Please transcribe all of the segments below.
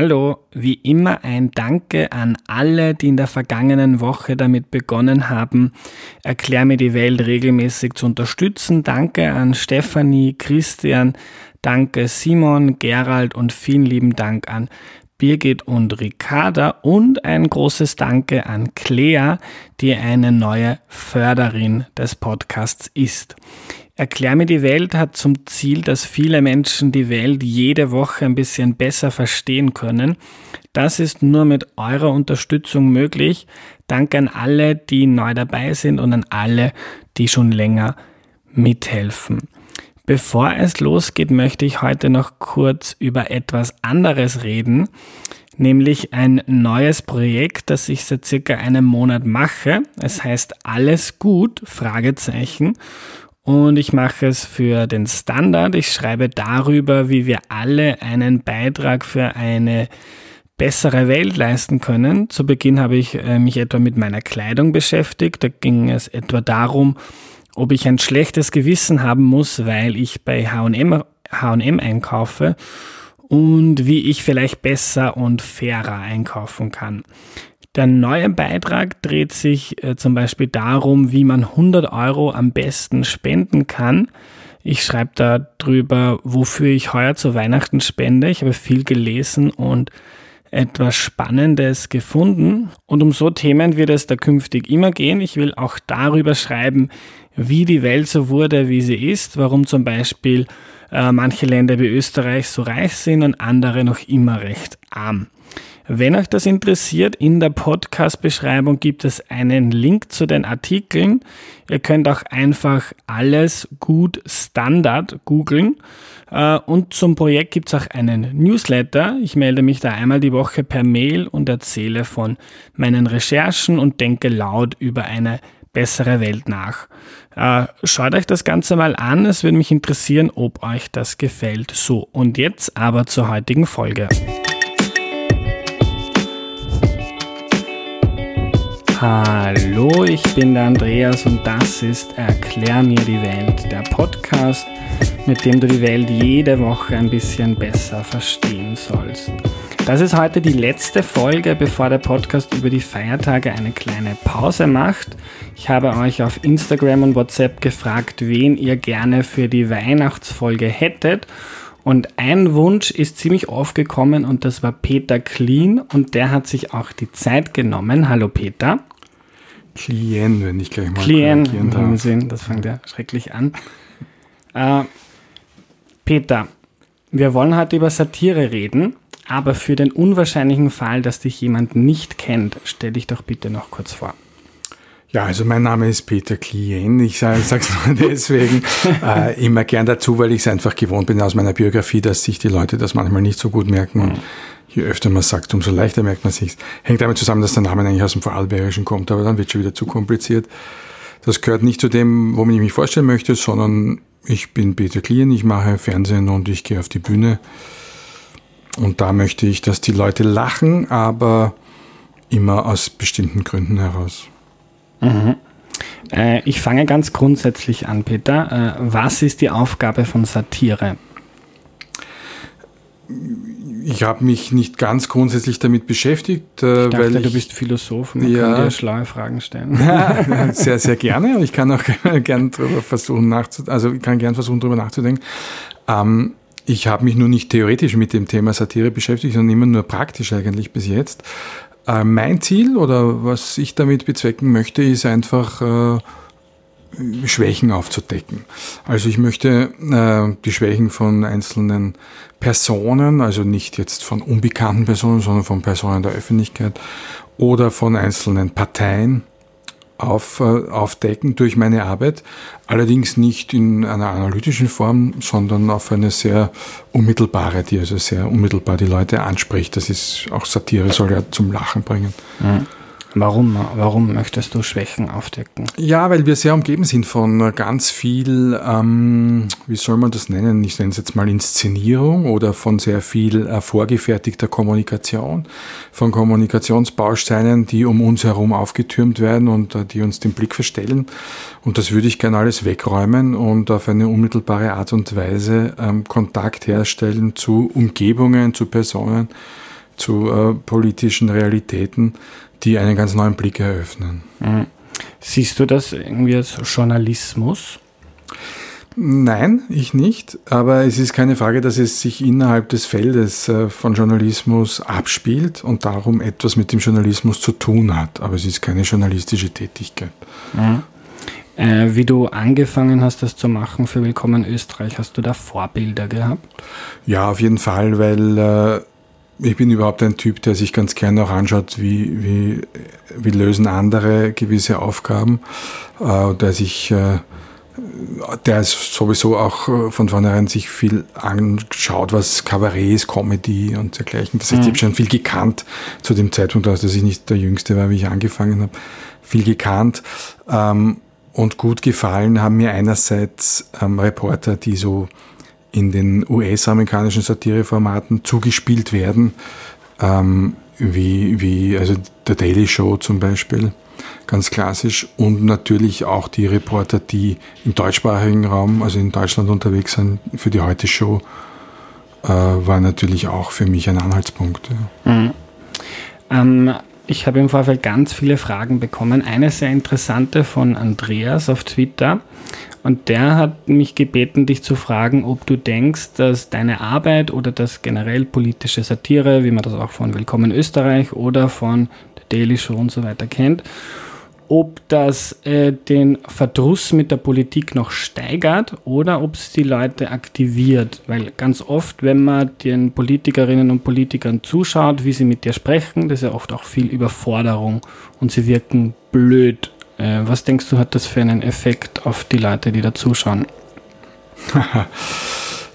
Hallo, wie immer ein Danke an alle, die in der vergangenen Woche damit begonnen haben, Erklär mir die Welt regelmäßig zu unterstützen. Danke an Stefanie, Christian, danke Simon, Gerald und vielen lieben Dank an Birgit und Ricarda und ein großes Danke an Clea, die eine neue Förderin des Podcasts ist. Erklär mir die Welt hat zum Ziel, dass viele Menschen die Welt jede Woche ein bisschen besser verstehen können. Das ist nur mit eurer Unterstützung möglich. Danke an alle, die neu dabei sind und an alle, die schon länger mithelfen. Bevor es losgeht, möchte ich heute noch kurz über etwas anderes reden, nämlich ein neues Projekt, das ich seit circa einem Monat mache. Es heißt Alles gut, Fragezeichen. Und ich mache es für den Standard. Ich schreibe darüber, wie wir alle einen Beitrag für eine bessere Welt leisten können. Zu Beginn habe ich äh, mich etwa mit meiner Kleidung beschäftigt. Da ging es etwa darum, ob ich ein schlechtes Gewissen haben muss, weil ich bei H&M H&M einkaufe und wie ich vielleicht besser und fairer einkaufen kann. Der neue Beitrag dreht sich äh, zum Beispiel darum, wie man 100 Euro am besten spenden kann. Ich schreibe da drüber, wofür ich heuer zu Weihnachten spende. Ich habe viel gelesen und etwas Spannendes gefunden. Und um so Themen wird es da künftig immer gehen. Ich will auch darüber schreiben, wie die Welt so wurde, wie sie ist, warum zum Beispiel äh, manche Länder wie Österreich so reich sind und andere noch immer recht arm. Wenn euch das interessiert, in der Podcast-Beschreibung gibt es einen Link zu den Artikeln. Ihr könnt auch einfach alles gut Standard googeln. Äh, und zum Projekt gibt es auch einen Newsletter. Ich melde mich da einmal die Woche per Mail und erzähle von meinen Recherchen und denke laut über eine bessere Welt nach. Äh, schaut euch das Ganze mal an, es würde mich interessieren, ob euch das gefällt. So, und jetzt aber zur heutigen Folge. Hallo, ich bin der Andreas und das ist Erklär mir die Welt, der Podcast, mit dem du die Welt jede Woche ein bisschen besser verstehen sollst. Das ist heute die letzte Folge, bevor der Podcast über die Feiertage eine kleine Pause macht. Ich habe euch auf Instagram und WhatsApp gefragt, wen ihr gerne für die Weihnachtsfolge hättet. Und ein Wunsch ist ziemlich aufgekommen und das war Peter Clean und der hat sich auch die Zeit genommen. Hallo Peter. Klient, wenn ich gleich mal Klient, Sinn, das fängt ja schrecklich an. Äh, Peter, wir wollen heute über Satire reden aber für den unwahrscheinlichen Fall, dass dich jemand nicht kennt, stell dich doch bitte noch kurz vor. Ja, also mein Name ist Peter Klien. Ich sage es nur deswegen äh, immer gern dazu, weil ich es einfach gewohnt bin aus meiner Biografie, dass sich die Leute das manchmal nicht so gut merken. Und je öfter man sagt, umso leichter merkt man sich. Hängt damit zusammen, dass der Name eigentlich aus dem Vorarlbergischen kommt, aber dann wird schon wieder zu kompliziert. Das gehört nicht zu dem, womit ich mich vorstellen möchte, sondern ich bin Peter Klien, ich mache Fernsehen und ich gehe auf die Bühne. Und da möchte ich, dass die Leute lachen, aber immer aus bestimmten Gründen heraus. Mhm. Äh, ich fange ganz grundsätzlich an, Peter. Äh, was ist die Aufgabe von Satire? Ich habe mich nicht ganz grundsätzlich damit beschäftigt. Äh, ich dachte, weil du bist Philosoph und ja, kann dir schlaue Fragen stellen. Ja, sehr, sehr gerne. Ich kann auch gern drüber versuchen nachzudenken. Also ich kann gern versuchen, darüber nachzudenken. Ähm, ich habe mich nur nicht theoretisch mit dem Thema Satire beschäftigt, sondern immer nur praktisch eigentlich bis jetzt. Äh, mein Ziel oder was ich damit bezwecken möchte, ist einfach äh, Schwächen aufzudecken. Also ich möchte äh, die Schwächen von einzelnen Personen, also nicht jetzt von unbekannten Personen, sondern von Personen der Öffentlichkeit oder von einzelnen Parteien auf, äh, aufdecken durch meine Arbeit, allerdings nicht in einer analytischen Form, sondern auf eine sehr unmittelbare, die also sehr unmittelbar die Leute anspricht. Das ist auch Satire, soll ja zum Lachen bringen. Mhm. Warum, warum möchtest du Schwächen aufdecken? Ja, weil wir sehr umgeben sind von ganz viel, ähm, wie soll man das nennen? Ich nenne es jetzt mal Inszenierung oder von sehr viel äh, vorgefertigter Kommunikation, von Kommunikationsbausteinen, die um uns herum aufgetürmt werden und äh, die uns den Blick verstellen. Und das würde ich gerne alles wegräumen und auf eine unmittelbare Art und Weise ähm, Kontakt herstellen zu Umgebungen, zu Personen, zu äh, politischen Realitäten, die einen ganz neuen Blick eröffnen. Mhm. Siehst du das irgendwie als Journalismus? Nein, ich nicht. Aber es ist keine Frage, dass es sich innerhalb des Feldes äh, von Journalismus abspielt und darum etwas mit dem Journalismus zu tun hat. Aber es ist keine journalistische Tätigkeit. Mhm. Äh, wie du angefangen hast, das zu machen für Willkommen Österreich, hast du da Vorbilder gehabt? Ja, auf jeden Fall, weil äh, ich bin überhaupt ein Typ, der sich ganz gerne auch anschaut, wie, wie, wie lösen andere gewisse Aufgaben, äh, der sich äh, der ist sowieso auch äh, von vornherein sich viel anschaut, was Kabarett ist, Comedy und dergleichen. Das heißt, ich habe mhm. schon viel gekannt zu dem Zeitpunkt, dass ich nicht der Jüngste war, wie ich angefangen habe. Viel gekannt ähm, und gut gefallen haben mir einerseits ähm, Reporter, die so in den US-amerikanischen Satireformaten zugespielt werden, ähm, wie, wie also der Daily Show zum Beispiel ganz klassisch. Und natürlich auch die Reporter, die im deutschsprachigen Raum, also in Deutschland unterwegs sind, für die Heute-Show, äh, war natürlich auch für mich ein Anhaltspunkt. Ja. Mhm. Ähm, ich habe im Vorfeld ganz viele Fragen bekommen. Eine sehr interessante von Andreas auf Twitter. Und der hat mich gebeten, dich zu fragen, ob du denkst, dass deine Arbeit oder das generell politische Satire, wie man das auch von Willkommen Österreich oder von der Daily Show und so weiter kennt, ob das äh, den Verdruss mit der Politik noch steigert oder ob es die Leute aktiviert. Weil ganz oft, wenn man den Politikerinnen und Politikern zuschaut, wie sie mit dir sprechen, das ist ja oft auch viel Überforderung und sie wirken blöd. Äh, was denkst du, hat das für einen Effekt auf die Leute, die da zuschauen?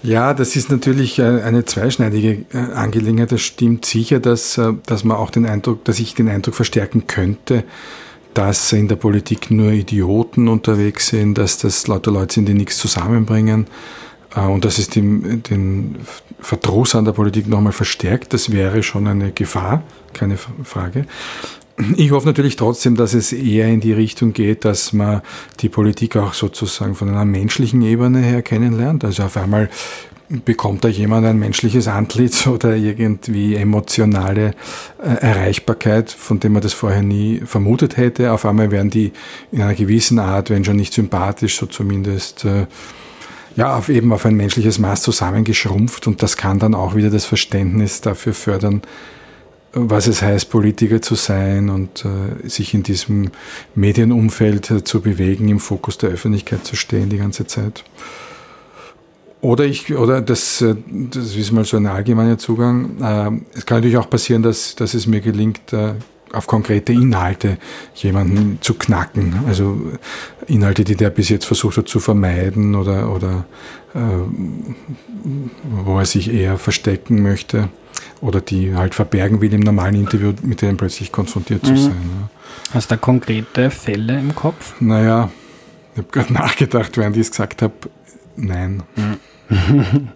Ja, das ist natürlich äh, eine zweischneidige äh, Angelegenheit. Das stimmt sicher, dass, äh, dass man auch den Eindruck, dass ich den Eindruck verstärken könnte, dass in der Politik nur Idioten unterwegs sind, dass das lauter Leute sind, die nichts zusammenbringen äh, und dass es den, den Verdruss an der Politik nochmal verstärkt. Das wäre schon eine Gefahr, keine Frage. Ich hoffe natürlich trotzdem, dass es eher in die Richtung geht, dass man die Politik auch sozusagen von einer menschlichen Ebene her kennenlernt. Also auf einmal bekommt da jemand ein menschliches Antlitz oder irgendwie emotionale äh, Erreichbarkeit, von dem man das vorher nie vermutet hätte. Auf einmal werden die in einer gewissen Art, wenn schon nicht sympathisch, so zumindest äh, ja, auf eben auf ein menschliches Maß zusammengeschrumpft und das kann dann auch wieder das Verständnis dafür fördern, was es heißt, Politiker zu sein und äh, sich in diesem Medienumfeld äh, zu bewegen, im Fokus der Öffentlichkeit zu stehen die ganze Zeit. Oder ich, oder das, äh, das ist mal so ein allgemeiner Zugang. Äh, es kann natürlich auch passieren, dass, dass es mir gelingt, äh, auf konkrete Inhalte jemanden zu knacken. Also Inhalte, die der bis jetzt versucht hat zu vermeiden oder, oder wo er sich eher verstecken möchte oder die halt verbergen will im normalen Interview, mit denen plötzlich konfrontiert mhm. zu sein. Ja. Hast du da konkrete Fälle im Kopf? Naja, ich habe gerade nachgedacht, während ich es gesagt habe, nein. Mhm.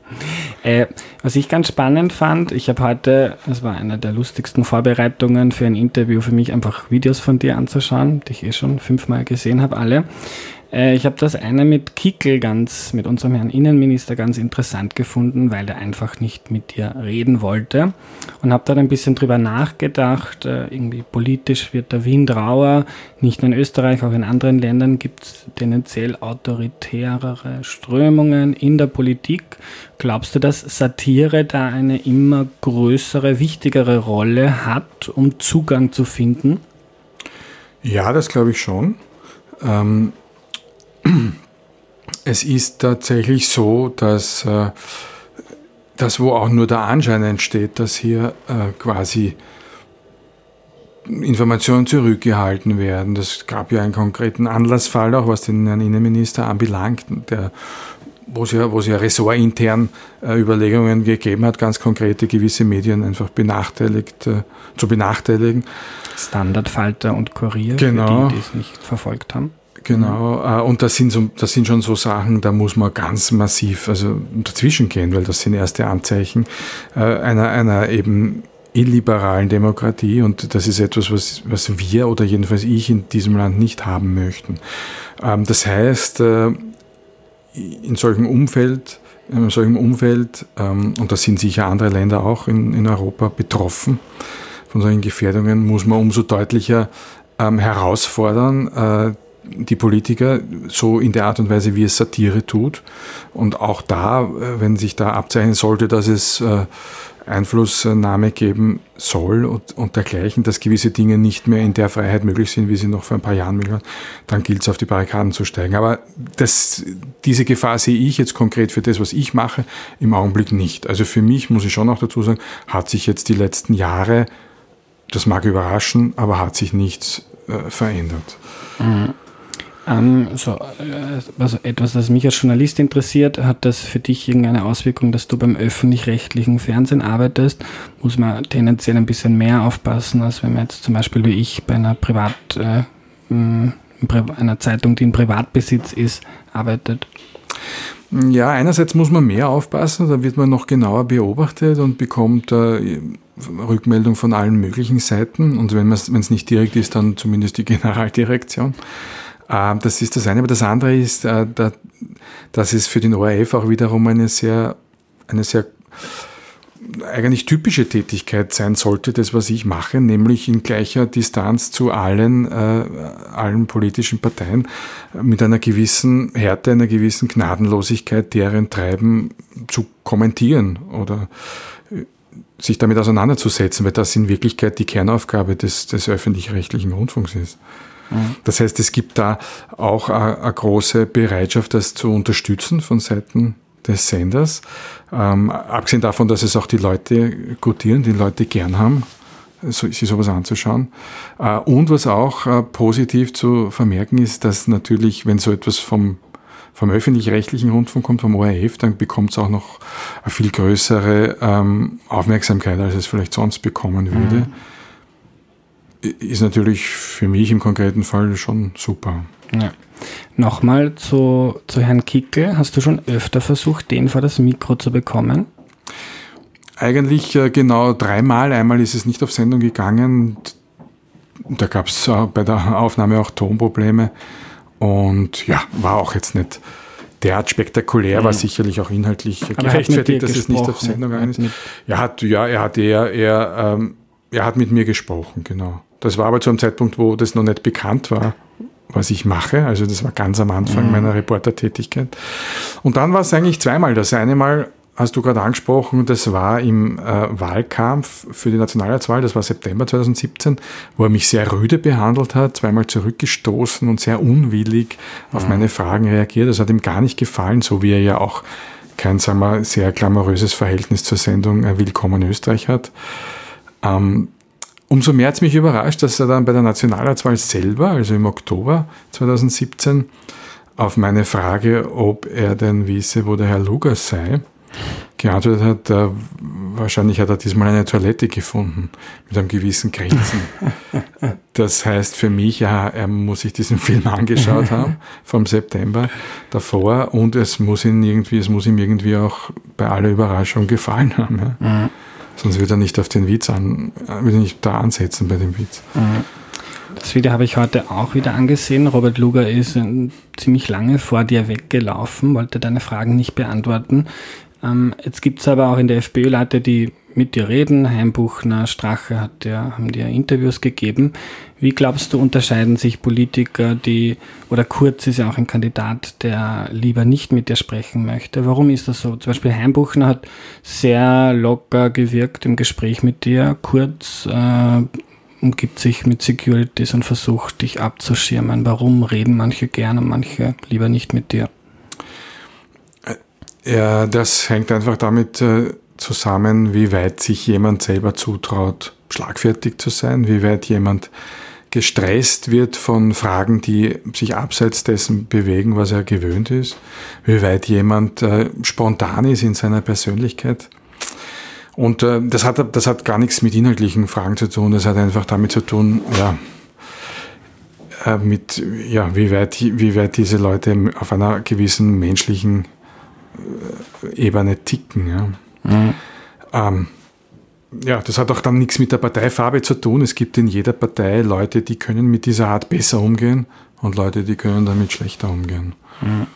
äh, was ich ganz spannend fand, ich habe heute, das war eine der lustigsten Vorbereitungen für ein Interview für mich, einfach Videos von dir anzuschauen, die ich eh schon fünfmal gesehen habe, alle. Äh, ich habe das eine mit Kickel ganz, mit unserem Herrn Innenminister ganz interessant gefunden, weil er einfach nicht mit dir reden wollte. Und habe dann ein bisschen drüber nachgedacht. Äh, irgendwie politisch wird der Wind rauer. Nicht nur in Österreich, auch in anderen Ländern gibt es tendenziell autoritärere Strömungen in der Politik. Glaubst du, dass Satire da eine immer größere, wichtigere Rolle hat, um Zugang zu finden? Ja, das glaube ich schon. Ähm es ist tatsächlich so, dass äh, das, wo auch nur der Anschein entsteht, dass hier äh, quasi Informationen zurückgehalten werden. Das gab ja einen konkreten Anlassfall auch, was den Herrn Innenminister anbelangt, der, wo es ja, wo es ja ressortintern äh, Überlegungen gegeben hat, ganz konkrete gewisse Medien einfach benachteiligt, äh, zu benachteiligen. Standardfalter und Kurier, genau. die, die es nicht verfolgt haben. Genau, äh, und das sind, so, das sind schon so Sachen, da muss man ganz massiv also dazwischen gehen, weil das sind erste Anzeichen äh, einer, einer eben illiberalen Demokratie. Und das ist etwas, was, was wir oder jedenfalls ich in diesem Land nicht haben möchten. Ähm, das heißt, äh, in solchem Umfeld in einem solchen Umfeld, ähm, und da sind sicher andere Länder auch in, in Europa betroffen von solchen Gefährdungen, muss man umso deutlicher ähm, herausfordern, die Politiker so in der Art und Weise, wie es Satire tut. Und auch da, äh, wenn sich da abzeichnen sollte, dass es äh, Einflussnahme geben soll und, und dergleichen, dass gewisse Dinge nicht mehr in der Freiheit möglich sind, wie sie noch vor ein paar Jahren möglich waren, dann gilt es auf die Barrikaden zu steigen. Aber das, diese Gefahr sehe ich jetzt konkret für das, was ich mache, im Augenblick nicht. Also für mich, muss ich schon auch dazu sagen, hat sich jetzt die letzten Jahre, das mag überraschen, aber hat sich nichts äh, verändert. Mhm. Ähm, so, äh, also etwas, das mich als Journalist interessiert, hat das für dich irgendeine Auswirkung, dass du beim öffentlich-rechtlichen Fernsehen arbeitest? Muss man tendenziell ein bisschen mehr aufpassen, als wenn man jetzt zum Beispiel wie ich bei einer Privat, äh, einer Zeitung, die in Privatbesitz ist, arbeitet? Ja, einerseits muss man mehr aufpassen, da wird man noch genauer beobachtet und bekommt äh, Rückmeldung von allen möglichen Seiten und wenn es nicht direkt ist, dann zumindest die Generaldirektion. Ähm, das ist das eine. Aber das andere ist, äh, dass es für den ORF auch wiederum eine sehr, eine sehr eigentlich typische Tätigkeit sein sollte, das, was ich mache, nämlich in gleicher Distanz zu allen, äh, allen politischen Parteien mit einer gewissen Härte, einer gewissen Gnadenlosigkeit deren Treiben zu kommentieren oder äh, sich damit auseinanderzusetzen, weil das in Wirklichkeit die Kernaufgabe des, des öffentlich-rechtlichen Rundfunks ist. Das heißt, es gibt da auch eine große Bereitschaft, das zu unterstützen von Seiten des Senders. Ähm, abgesehen davon, dass es auch die Leute gutieren, die Leute gern haben, so, sich sowas anzuschauen. Äh, und was auch äh, positiv zu vermerken ist, dass natürlich, wenn so etwas vom vom öffentlich-rechtlichen Rundfunk kommt, vom ORF, dann bekommt es auch noch eine viel größere ähm, Aufmerksamkeit, als es vielleicht sonst bekommen würde. Mhm ist natürlich für mich im konkreten Fall schon super. Ja. Nochmal zu, zu Herrn Kickel. Hast du schon öfter versucht, den vor das Mikro zu bekommen? Eigentlich äh, genau dreimal. Einmal ist es nicht auf Sendung gegangen. Da gab es äh, bei der Aufnahme auch Tonprobleme. Und ja, war auch jetzt nicht derart spektakulär, mhm. war sicherlich auch inhaltlich Aber gerechtfertigt, dass es nicht auf Sendung gegangen ist. Er hat, ja, er hat eher, eher ähm, er hat mit mir gesprochen, genau. Das war aber zu einem Zeitpunkt, wo das noch nicht bekannt war, was ich mache. Also das war ganz am Anfang mhm. meiner Reportertätigkeit. Und dann war es eigentlich zweimal. Das eine Mal hast du gerade angesprochen, das war im äh, Wahlkampf für die Nationalratswahl, das war September 2017, wo er mich sehr rüde behandelt hat, zweimal zurückgestoßen und sehr unwillig auf mhm. meine Fragen reagiert. Das hat ihm gar nicht gefallen, so wie er ja auch kein, sagen wir, sehr glamouröses Verhältnis zur Sendung äh, Willkommen Österreich hat. Ähm, Umso mehr hat es mich überrascht, dass er dann bei der Nationalratswahl selber, also im Oktober 2017, auf meine Frage, ob er denn wisse, wo der Herr Lugas sei, geantwortet hat, äh, wahrscheinlich hat er diesmal eine Toilette gefunden mit einem gewissen Grinsen. Das heißt für mich, ja, er muss sich diesen Film angeschaut haben vom September davor und es muss ihn irgendwie, es muss ihm irgendwie auch bei aller Überraschung gefallen haben. Ja. Sonst würde er nicht auf den Witz an, würde er nicht da ansetzen bei dem Witz. Mhm. Das Video habe ich heute auch wieder angesehen. Robert Luger ist äh, ziemlich lange vor dir weggelaufen, wollte deine Fragen nicht beantworten. Ähm, jetzt gibt es aber auch in der FPÖ Leute, die mit dir reden. Heimbuchner, Strache hat dir, haben dir Interviews gegeben. Wie glaubst du, unterscheiden sich Politiker, die, oder Kurz ist ja auch ein Kandidat, der lieber nicht mit dir sprechen möchte. Warum ist das so? Zum Beispiel Heimbuchner hat sehr locker gewirkt im Gespräch mit dir. Kurz äh, umgibt sich mit Securities und versucht, dich abzuschirmen. Warum reden manche gern und manche lieber nicht mit dir? Ja, das hängt einfach damit äh, zusammen, wie weit sich jemand selber zutraut, schlagfertig zu sein, wie weit jemand gestresst wird von Fragen, die sich abseits dessen bewegen, was er gewöhnt ist, wie weit jemand äh, spontan ist in seiner Persönlichkeit. Und äh, das, hat, das hat gar nichts mit inhaltlichen Fragen zu tun, das hat einfach damit zu tun, ja, äh, mit, ja, wie weit, wie weit diese Leute auf einer gewissen menschlichen äh, Ebene ticken. Ja. Mhm. Ähm, ja, das hat auch dann nichts mit der Parteifarbe zu tun. Es gibt in jeder Partei Leute, die können mit dieser Art besser umgehen und Leute, die können damit schlechter umgehen. Mhm.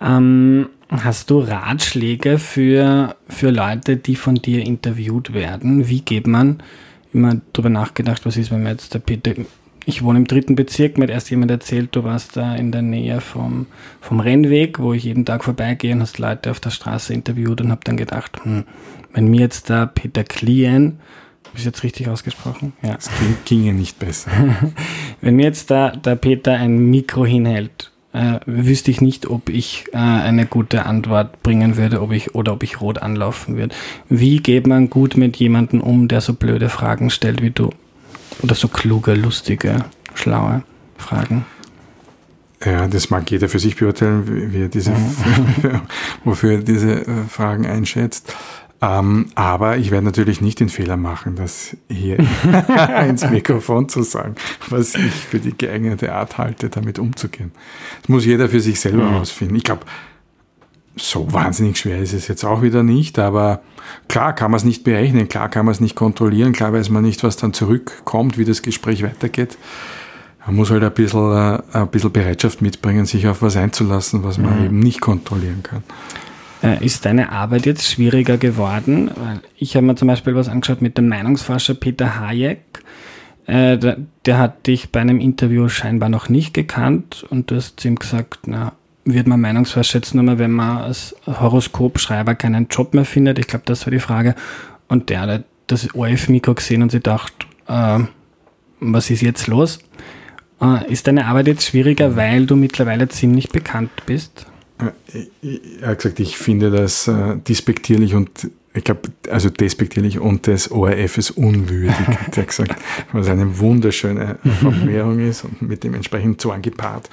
Ähm, hast du Ratschläge für, für Leute, die von dir interviewt werden? Wie geht man, immer darüber nachgedacht, was ist, wenn man jetzt der Peter, ich wohne im dritten Bezirk, mir hat erst jemand erzählt, du warst da in der Nähe vom, vom Rennweg, wo ich jeden Tag vorbeigehe und hast Leute auf der Straße interviewt und habe dann gedacht, hm, wenn mir jetzt der Peter Klien, habe ich jetzt richtig ausgesprochen? Ja. Es ginge nicht besser. wenn mir jetzt da der Peter ein Mikro hinhält äh, wüsste ich nicht, ob ich äh, eine gute Antwort bringen würde, ob ich oder ob ich rot anlaufen würde. Wie geht man gut mit jemandem um, der so blöde Fragen stellt wie du? Oder so kluge, lustige, schlaue Fragen? Ja, das mag jeder für sich beurteilen, wie er diese, wofür er diese äh, Fragen einschätzt. Ähm, aber ich werde natürlich nicht den Fehler machen, das hier ins Mikrofon zu sagen, was ich für die geeignete Art halte, damit umzugehen. Das muss jeder für sich selber mhm. ausfinden. Ich glaube, so wahnsinnig schwer ist es jetzt auch wieder nicht, aber klar kann man es nicht berechnen, klar kann man es nicht kontrollieren, klar weiß man nicht, was dann zurückkommt, wie das Gespräch weitergeht. Man muss halt ein bisschen, äh, ein bisschen Bereitschaft mitbringen, sich auf was einzulassen, was man mhm. eben nicht kontrollieren kann. Äh, ist deine Arbeit jetzt schwieriger geworden? Ich habe mir zum Beispiel was angeschaut mit dem Meinungsforscher Peter Hayek. Äh, der, hat dich bei einem Interview scheinbar noch nicht gekannt und du hast ihm gesagt, na, wird man Meinungsforscher jetzt nur wenn man als Horoskopschreiber keinen Job mehr findet? Ich glaube, das war die Frage. Und der hat das ORF-Mikro gesehen und sie dachte, äh, was ist jetzt los? Äh, ist deine Arbeit jetzt schwieriger, weil du mittlerweile ziemlich bekannt bist? Er hat gesagt, ich finde das äh, despektierlich und ich glaube, also despektierlich und des ORF ist unwürdig, hat er gesagt, was eine wunderschöne Formulierung ist und mit dem entsprechenden Zorn gepaart.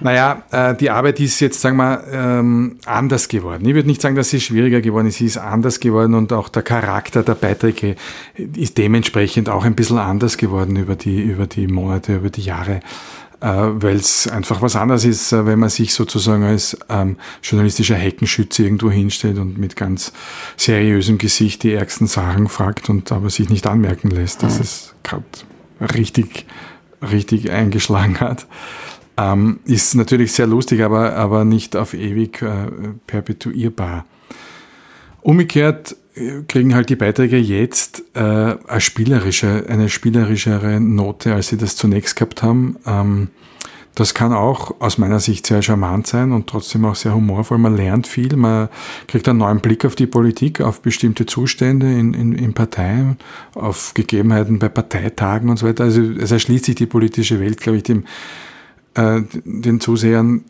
Naja, äh, die Arbeit ist jetzt, sagen wir, ähm, anders geworden. Ich würde nicht sagen, dass sie schwieriger geworden ist, sie ist anders geworden und auch der Charakter der Beiträge ist dementsprechend auch ein bisschen anders geworden über die, über die Monate, über die Jahre. Äh, weil es einfach was anderes ist, äh, wenn man sich sozusagen als ähm, journalistischer Heckenschütze irgendwo hinstellt und mit ganz seriösem Gesicht die ärgsten Sachen fragt und aber sich nicht anmerken lässt, dass es gerade richtig, richtig eingeschlagen hat. Ähm, ist natürlich sehr lustig, aber, aber nicht auf ewig äh, perpetuierbar. Umgekehrt kriegen halt die Beiträge jetzt äh, eine, spielerische, eine spielerischere Note, als sie das zunächst gehabt haben. Ähm, das kann auch aus meiner Sicht sehr charmant sein und trotzdem auch sehr humorvoll. Man lernt viel, man kriegt einen neuen Blick auf die Politik, auf bestimmte Zustände in, in, in Parteien, auf Gegebenheiten bei Parteitagen und so weiter. Also es erschließt sich die politische Welt, glaube ich, dem, äh, den Zusehern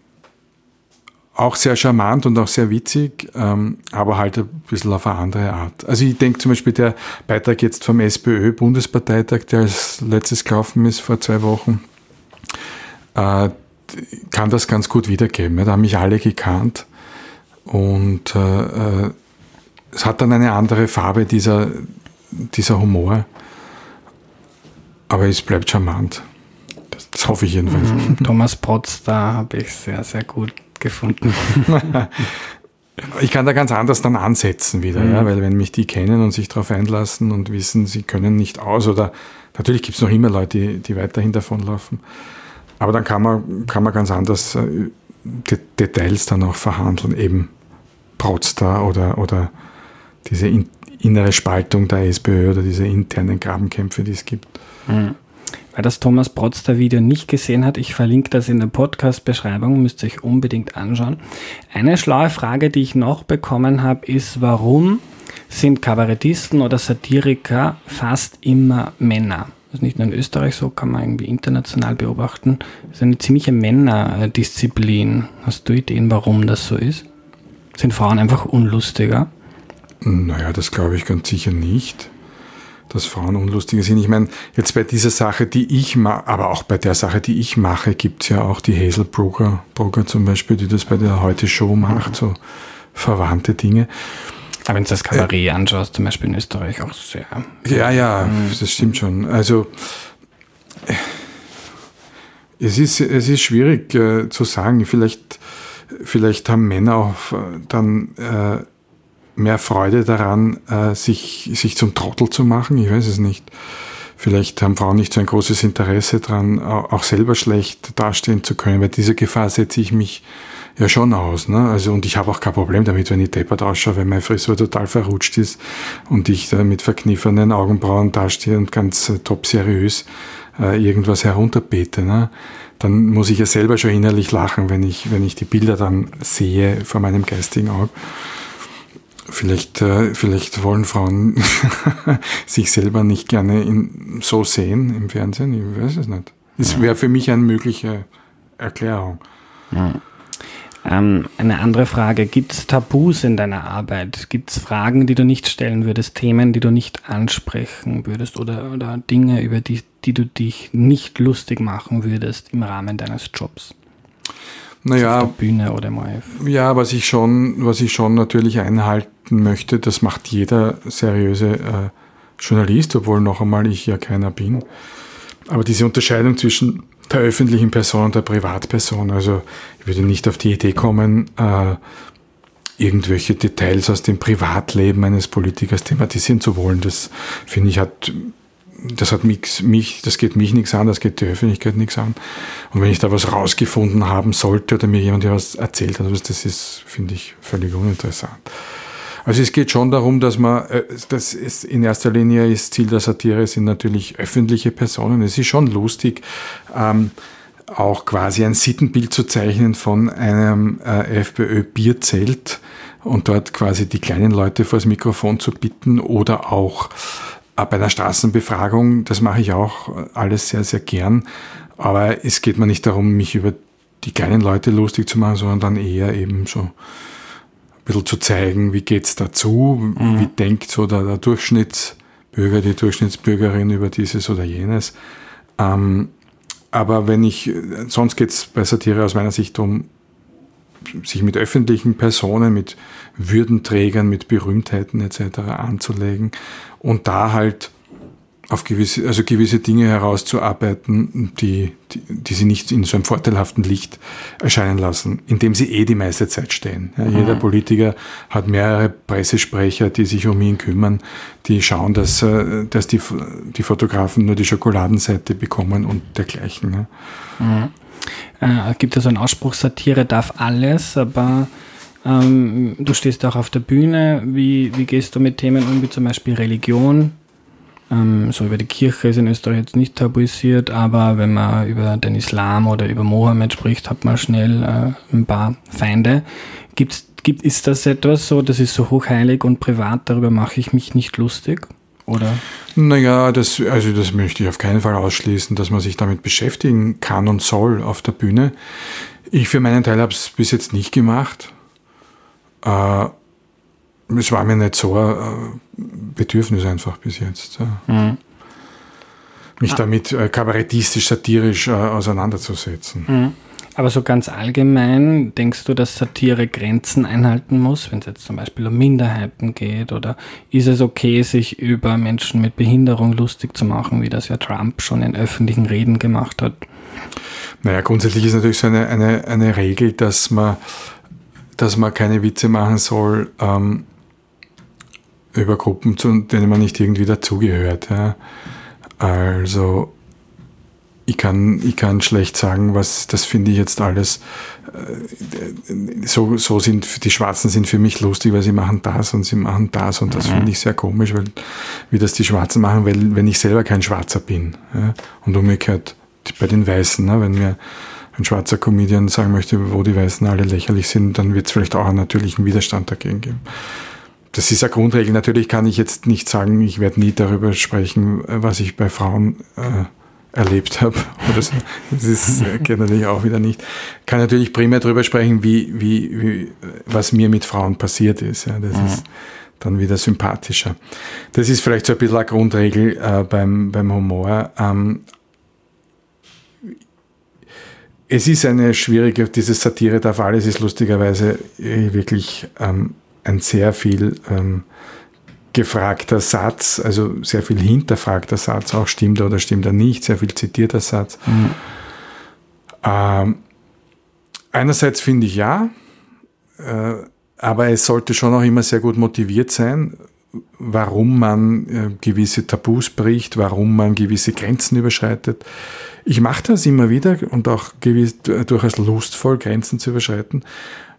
auch sehr charmant und auch sehr witzig, ähm, aber halt ein bisschen auf eine andere Art. Also ich denke zum Beispiel der Beitrag jetzt vom SPÖ-Bundesparteitag, der als letztes gelaufen ist vor zwei Wochen, äh, kann das ganz gut wiedergeben. Da haben mich alle gekannt und äh, äh, es hat dann eine andere Farbe, dieser, dieser Humor, aber es bleibt charmant. Das hoffe ich jedenfalls. Thomas Protz, da habe ich sehr, sehr gut gefunden. ich kann da ganz anders dann ansetzen wieder, mhm. ja, weil wenn mich die kennen und sich darauf einlassen und wissen, sie können nicht aus oder natürlich gibt es noch immer Leute, die, die weiterhin davonlaufen. Aber dann kann man, kann man ganz anders äh, die Details dann auch verhandeln, eben Protzda oder, oder diese in, innere Spaltung der SPÖ oder diese internen Grabenkämpfe, die es gibt. Mhm. Wer das Thomas Protzter Video nicht gesehen hat, ich verlinke das in der Podcast-Beschreibung, müsst ihr euch unbedingt anschauen. Eine schlaue Frage, die ich noch bekommen habe, ist, warum sind Kabarettisten oder Satiriker fast immer Männer? Das ist nicht nur in Österreich so, kann man irgendwie international beobachten. Das ist eine ziemliche Männerdisziplin. Hast du Ideen, warum das so ist? Sind Frauen einfach unlustiger? Naja, das glaube ich ganz sicher nicht dass Frauen unlustige sind. Ich meine, jetzt bei dieser Sache, die ich mache, aber auch bei der Sache, die ich mache, gibt es ja auch die Hazel Brugger, Brugger zum Beispiel, die das bei der Heute Show macht, so verwandte Dinge. Aber wenn du das Kabarett äh, anschaust, zum Beispiel in Österreich auch sehr. Ja, ja, mhm. das stimmt schon. Also es ist, es ist schwierig äh, zu sagen. Vielleicht, vielleicht haben Männer auch äh, dann äh, mehr Freude daran, äh, sich, sich zum Trottel zu machen. Ich weiß es nicht. Vielleicht haben Frauen nicht so ein großes Interesse daran, auch selber schlecht dastehen zu können, weil dieser Gefahr setze ich mich ja schon aus. Ne? Also, und ich habe auch kein Problem damit, wenn ich deppert ausschaue, wenn meine Frisur total verrutscht ist und ich da mit verkniffenen Augenbrauen dastehe und ganz äh, top seriös äh, irgendwas herunterbete. Ne? Dann muss ich ja selber schon innerlich lachen, wenn ich, wenn ich die Bilder dann sehe vor meinem geistigen Auge. Vielleicht, äh, vielleicht wollen Frauen sich selber nicht gerne in, so sehen im Fernsehen. Ich weiß es nicht. Das wäre für mich eine mögliche Erklärung. Ja. Ähm, eine andere Frage, gibt es Tabus in deiner Arbeit? Gibt es Fragen, die du nicht stellen würdest, Themen, die du nicht ansprechen würdest oder, oder Dinge, über die, die du dich nicht lustig machen würdest im Rahmen deines Jobs? Naja, auf der Bühne oder mal. Ja, was ich schon, was ich schon natürlich einhalten möchte, das macht jeder seriöse äh, Journalist, obwohl noch einmal ich ja keiner bin. Aber diese Unterscheidung zwischen der öffentlichen Person und der Privatperson. Also ich würde nicht auf die Idee kommen, äh, irgendwelche Details aus dem Privatleben eines Politikers thematisieren zu wollen. Das finde ich hat das hat mich, mich, das geht mich nichts an, das geht die Öffentlichkeit nichts an. Und wenn ich da was rausgefunden haben sollte oder mir jemand was erzählt hat, das ist, finde ich, völlig uninteressant. Also es geht schon darum, dass man, äh, das ist in erster Linie ist Ziel der Satire sind natürlich öffentliche Personen. Es ist schon lustig, ähm, auch quasi ein Sittenbild zu zeichnen von einem äh, FPÖ-Bierzelt und dort quasi die kleinen Leute vor das Mikrofon zu bitten oder auch bei einer Straßenbefragung, das mache ich auch alles sehr, sehr gern. Aber es geht mir nicht darum, mich über die kleinen Leute lustig zu machen, sondern dann eher eben so ein bisschen zu zeigen, wie geht's dazu, mhm. wie denkt so der, der, Durchschnittsbürger, die Durchschnittsbürgerin über dieses oder jenes. Ähm, aber wenn ich, sonst geht's bei Satire aus meiner Sicht um sich mit öffentlichen Personen, mit Würdenträgern, mit Berühmtheiten etc. anzulegen und da halt auf gewisse, also gewisse Dinge herauszuarbeiten, die, die, die sie nicht in so einem vorteilhaften Licht erscheinen lassen, indem sie eh die meiste Zeit stehen. Ja, mhm. Jeder Politiker hat mehrere Pressesprecher, die sich um ihn kümmern, die schauen, dass, äh, dass die, die Fotografen nur die Schokoladenseite bekommen und dergleichen. Ja. Mhm. Äh, gibt es so einen Ausspruch, Satire darf alles, aber ähm, du stehst auch auf der Bühne. Wie, wie gehst du mit Themen um, wie zum Beispiel Religion? Ähm, so über die Kirche ist in Österreich jetzt nicht tabuisiert, aber wenn man über den Islam oder über Mohammed spricht, hat man schnell äh, ein paar Feinde. Gibt's, gibt, ist das etwas so, das ist so hochheilig und privat, darüber mache ich mich nicht lustig? Oder? Naja, das, also das möchte ich auf keinen Fall ausschließen, dass man sich damit beschäftigen kann und soll auf der Bühne. Ich für meinen Teil habe es bis jetzt nicht gemacht. Äh, es war mir nicht so ein äh, Bedürfnis einfach bis jetzt. Mhm. Mich ah. damit äh, kabarettistisch, satirisch äh, auseinanderzusetzen. Mhm. Aber so ganz allgemein, denkst du, dass Satire Grenzen einhalten muss, wenn es jetzt zum Beispiel um Minderheiten geht? Oder ist es okay, sich über Menschen mit Behinderung lustig zu machen, wie das ja Trump schon in öffentlichen Reden gemacht hat? Naja, grundsätzlich ist natürlich so eine, eine, eine Regel, dass man, dass man keine Witze machen soll, ähm, über Gruppen, zu denen man nicht irgendwie dazugehört. Ja. Also ich kann, ich kann schlecht sagen, was, das finde ich jetzt alles, äh, so, so sind, die Schwarzen sind für mich lustig, weil sie machen das und sie machen das und das mhm. finde ich sehr komisch, weil, wie das die Schwarzen machen, weil, wenn ich selber kein Schwarzer bin. Ja, und umgekehrt bei den Weißen, ne, wenn mir ein schwarzer Comedian sagen möchte, wo die Weißen alle lächerlich sind, dann wird es vielleicht auch einen natürlichen Widerstand dagegen geben das ist eine Grundregel. Natürlich kann ich jetzt nicht sagen, ich werde nie darüber sprechen, was ich bei Frauen äh, erlebt habe. Das ist äh, geht natürlich auch wieder nicht. Ich kann natürlich primär darüber sprechen, wie, wie, wie, was mir mit Frauen passiert ist. Ja, das mhm. ist dann wieder sympathischer. Das ist vielleicht so ein bisschen eine Grundregel äh, beim, beim Humor. Ähm, es ist eine schwierige, diese Satire darf alles ist lustigerweise äh, wirklich ähm, ein sehr viel ähm, gefragter Satz, also sehr viel hinterfragter Satz, auch stimmt er oder stimmt er nicht, sehr viel zitierter Satz. Mhm. Ähm, einerseits finde ich ja, äh, aber es sollte schon auch immer sehr gut motiviert sein warum man äh, gewisse Tabus bricht, warum man gewisse Grenzen überschreitet. Ich mache das immer wieder und auch gewiss, durchaus lustvoll, Grenzen zu überschreiten.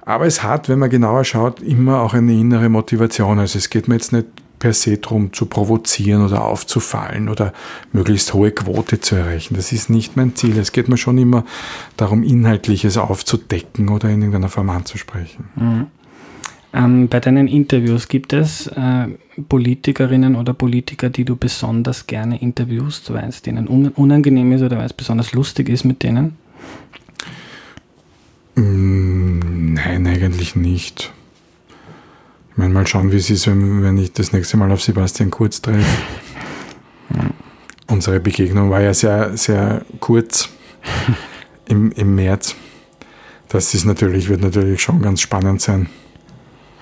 Aber es hat, wenn man genauer schaut, immer auch eine innere Motivation. Also es geht mir jetzt nicht per se darum zu provozieren oder aufzufallen oder möglichst hohe Quote zu erreichen. Das ist nicht mein Ziel. Es geht mir schon immer darum, Inhaltliches aufzudecken oder in irgendeiner Form anzusprechen. Mhm. Ähm, bei deinen Interviews gibt es äh, Politikerinnen oder Politiker, die du besonders gerne interviewst, weil es denen un unangenehm ist oder weil es besonders lustig ist mit denen? Mm, nein, eigentlich nicht. Ich meine, mal schauen, wie es ist, wenn, wenn ich das nächste Mal auf Sebastian Kurz treffe. Unsere Begegnung war ja sehr, sehr kurz im, im März. Das ist natürlich, wird natürlich schon ganz spannend sein,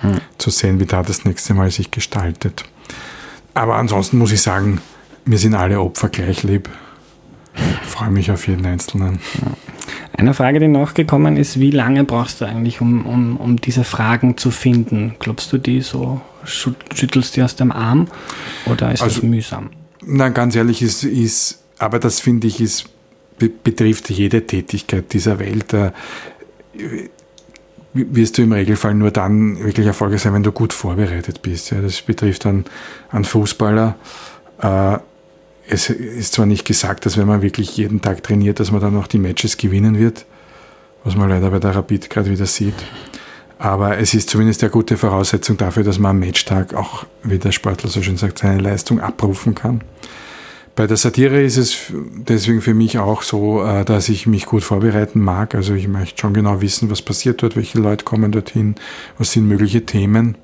hm. zu sehen, wie da das nächste Mal sich gestaltet. Aber ansonsten muss ich sagen, mir sind alle Opfer gleich lieb. Ich freue mich auf jeden Einzelnen. Ja. Eine Frage, die nachgekommen ist, wie lange brauchst du eigentlich, um, um, um diese Fragen zu finden? Glaubst du, die so schüttelst du aus dem Arm oder ist also, das mühsam? Na, ganz ehrlich, ist, ist aber das finde ich, ist, betrifft jede Tätigkeit dieser Welt. Da wirst du im Regelfall nur dann wirklich erfolgreich sein, wenn du gut vorbereitet bist. Ja, das betrifft dann an Fußballer. Äh, es ist zwar nicht gesagt, dass wenn man wirklich jeden Tag trainiert, dass man dann auch die Matches gewinnen wird, was man leider bei der Rapid gerade wieder sieht. Aber es ist zumindest eine gute Voraussetzung dafür, dass man am Matchtag auch, wie der Sportler so schön sagt, seine Leistung abrufen kann. Bei der Satire ist es deswegen für mich auch so, äh, dass ich mich gut vorbereiten mag. Also ich möchte schon genau wissen, was passiert dort, welche Leute kommen dorthin, was sind mögliche Themen.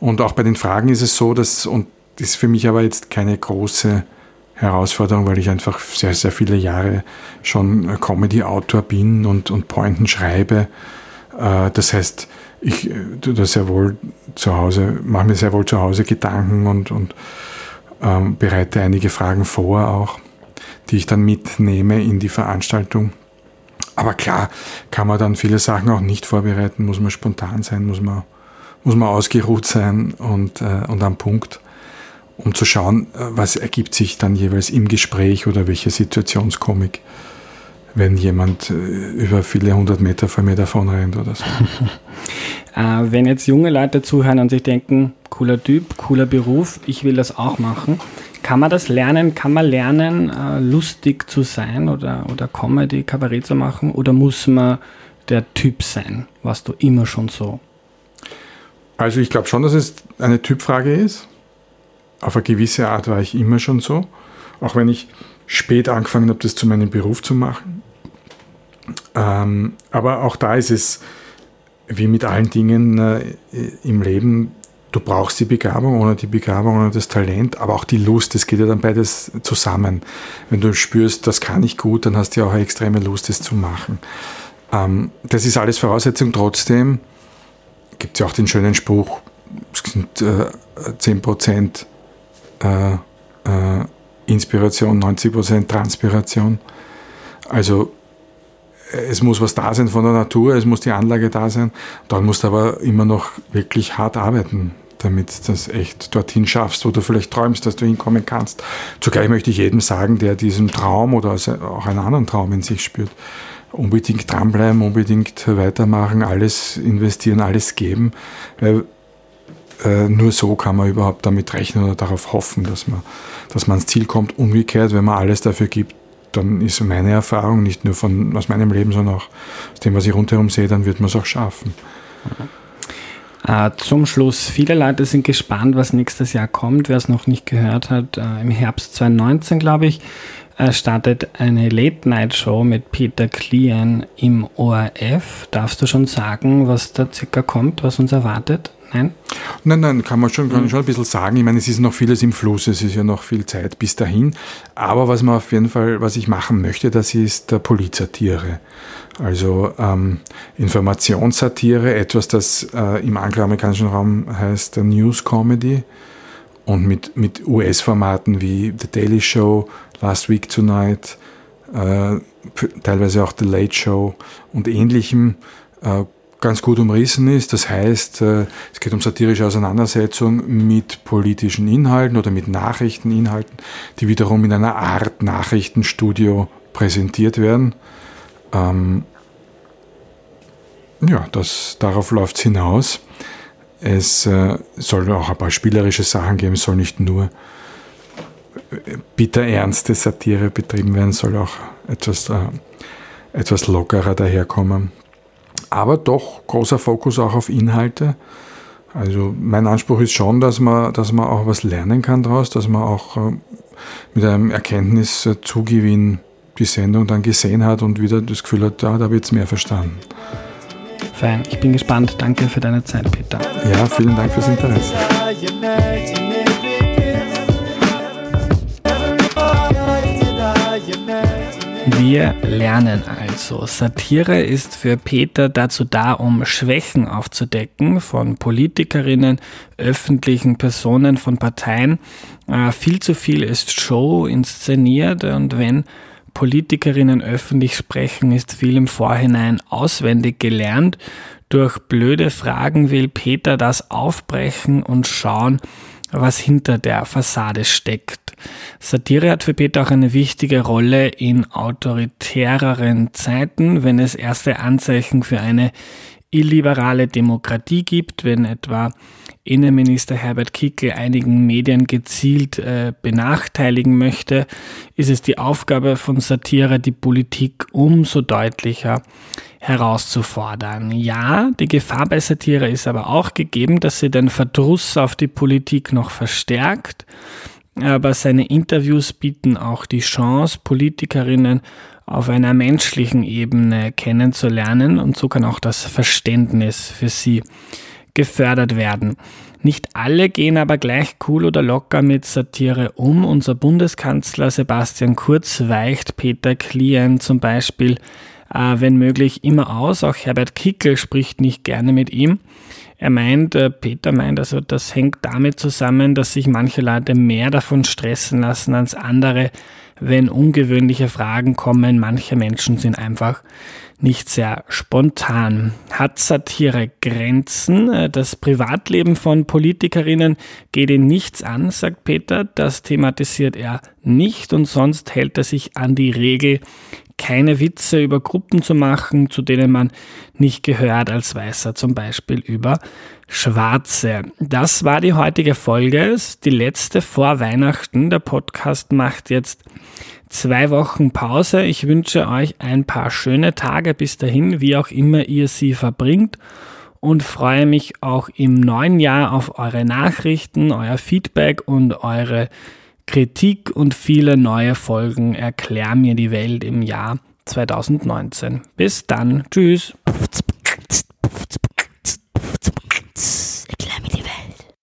Und auch bei den Fragen ist es so, dass, und das ist für mich aber jetzt keine große Herausforderung, weil ich einfach sehr, sehr viele Jahre schon Comedy-Autor bin und, und Pointen schreibe. Äh, das heißt, ich tue das sehr wohl zu Hause, mache mir sehr wohl zu Hause Gedanken und, und ähm, bereite einige Fragen vor auch, die ich dann mitnehme in die Veranstaltung. Aber klar, kann man dann viele Sachen auch nicht vorbereiten, muss man spontan sein, muss man, muss man ausgeruht sein und, äh, und am Punkt um zu schauen, äh, was ergibt sich dann jeweils im Gespräch oder welche Situationskomik, wenn jemand äh, über viele hundert Meter vor mir davon rennt oder so. Äh, wenn jetzt junge Leute zuhören und sich denken, cooler Typ, cooler Beruf, ich will das auch machen, kann man das lernen? Kann man lernen, lustig zu sein oder, oder Comedy, Kabarett zu machen? Oder muss man der Typ sein, was du immer schon so? Also ich glaube schon, dass es eine Typfrage ist auf eine gewisse Art war ich immer schon so. Auch wenn ich spät angefangen habe, das zu meinem Beruf zu machen. Ähm, aber auch da ist es wie mit allen Dingen äh, im Leben, du brauchst die Begabung, ohne die Begabung, ohne das Talent, aber auch die Lust, das geht ja dann beides zusammen. Wenn du spürst, das kann ich gut, dann hast du ja auch eine extreme Lust, das zu machen. Ähm, das ist alles Voraussetzung. Trotzdem gibt es ja auch den schönen Spruch, es sind äh, 10 Prozent äh, äh, Inspiration, 90% Transpiration. Also es muss was da sein von der Natur, es muss die Anlage da sein. Dann musst du aber immer noch wirklich hart arbeiten, damit du das echt dorthin schaffst, wo du vielleicht träumst, dass du hinkommen kannst. Zugleich möchte ich jedem sagen, der diesen Traum oder auch einen anderen Traum in sich spürt, unbedingt dranbleiben, unbedingt weitermachen, alles investieren, alles geben. Weil äh, nur so kann man überhaupt damit rechnen oder darauf hoffen, dass man, dass man ans Ziel kommt. Umgekehrt, wenn man alles dafür gibt, dann ist meine Erfahrung nicht nur von, aus meinem Leben, sondern auch aus dem, was ich rundherum sehe, dann wird man es auch schaffen. Äh, zum Schluss, viele Leute sind gespannt, was nächstes Jahr kommt. Wer es noch nicht gehört hat, äh, im Herbst 2019, glaube ich, äh, startet eine Late-Night-Show mit Peter Klien im ORF. Darfst du schon sagen, was da circa kommt, was uns erwartet? Nein? Nein, nein, kann man schon, kann mhm. schon ein bisschen sagen. Ich meine, es ist noch vieles im Fluss, es ist ja noch viel Zeit bis dahin. Aber was man auf jeden Fall, was ich machen möchte, das ist der Polizatire. Also ähm, Informationssatire, etwas, das äh, im angloamerikanischen Raum heißt der News Comedy und mit, mit US-Formaten wie The Daily Show, Last Week Tonight, äh, teilweise auch The Late Show und ähnlichem äh, ganz gut umrissen ist. Das heißt, äh, es geht um satirische Auseinandersetzung mit politischen Inhalten oder mit Nachrichteninhalten, die wiederum in einer Art Nachrichtenstudio präsentiert werden. Ähm, ja, das, darauf läuft es hinaus. Es äh, soll auch ein paar spielerische Sachen geben, es soll nicht nur bitter ernste Satire betrieben werden, soll auch etwas, äh, etwas lockerer daherkommen. Aber doch großer Fokus auch auf Inhalte. Also mein Anspruch ist schon, dass man, dass man auch was lernen kann daraus, dass man auch äh, mit einem Erkenntniszugewinn äh, die Sendung dann gesehen hat und wieder das Gefühl hat, ja, da habe ich jetzt mehr verstanden. Fein, ich bin gespannt. Danke für deine Zeit, Peter. Ja, vielen Dank fürs Interesse. Wir lernen also. Satire ist für Peter dazu da, um Schwächen aufzudecken von Politikerinnen, öffentlichen Personen, von Parteien. Äh, viel zu viel ist Show inszeniert und wenn Politikerinnen öffentlich sprechen, ist viel im Vorhinein auswendig gelernt. Durch blöde Fragen will Peter das aufbrechen und schauen, was hinter der Fassade steckt. Satire hat für Peter auch eine wichtige Rolle in autoritäreren Zeiten, wenn es erste Anzeichen für eine illiberale Demokratie gibt, wenn etwa Innenminister Herbert Kickl einigen Medien gezielt äh, benachteiligen möchte, ist es die Aufgabe von Satire, die Politik umso deutlicher herauszufordern. Ja, die Gefahr bei Satire ist aber auch gegeben, dass sie den Verdruss auf die Politik noch verstärkt. Aber seine Interviews bieten auch die Chance, Politikerinnen auf einer menschlichen Ebene kennenzulernen und so kann auch das Verständnis für sie gefördert werden. Nicht alle gehen aber gleich cool oder locker mit Satire um. Unser Bundeskanzler Sebastian Kurz weicht Peter Klien zum Beispiel, äh, wenn möglich, immer aus. Auch Herbert Kickel spricht nicht gerne mit ihm. Er meint, äh, Peter meint, also das hängt damit zusammen, dass sich manche Leute mehr davon stressen lassen als andere, wenn ungewöhnliche Fragen kommen. Manche Menschen sind einfach nicht sehr spontan. Hat Satire Grenzen? Äh, das Privatleben von Politikerinnen geht ihn nichts an, sagt Peter. Das thematisiert er nicht und sonst hält er sich an die Regel, keine Witze über Gruppen zu machen, zu denen man nicht gehört als Weißer, zum Beispiel über Schwarze. Das war die heutige Folge, die letzte vor Weihnachten. Der Podcast macht jetzt zwei Wochen Pause. Ich wünsche euch ein paar schöne Tage bis dahin, wie auch immer ihr sie verbringt und freue mich auch im neuen Jahr auf eure Nachrichten, euer Feedback und eure Kritik und viele neue Folgen Erklär mir die Welt im Jahr 2019. Bis dann. Tschüss.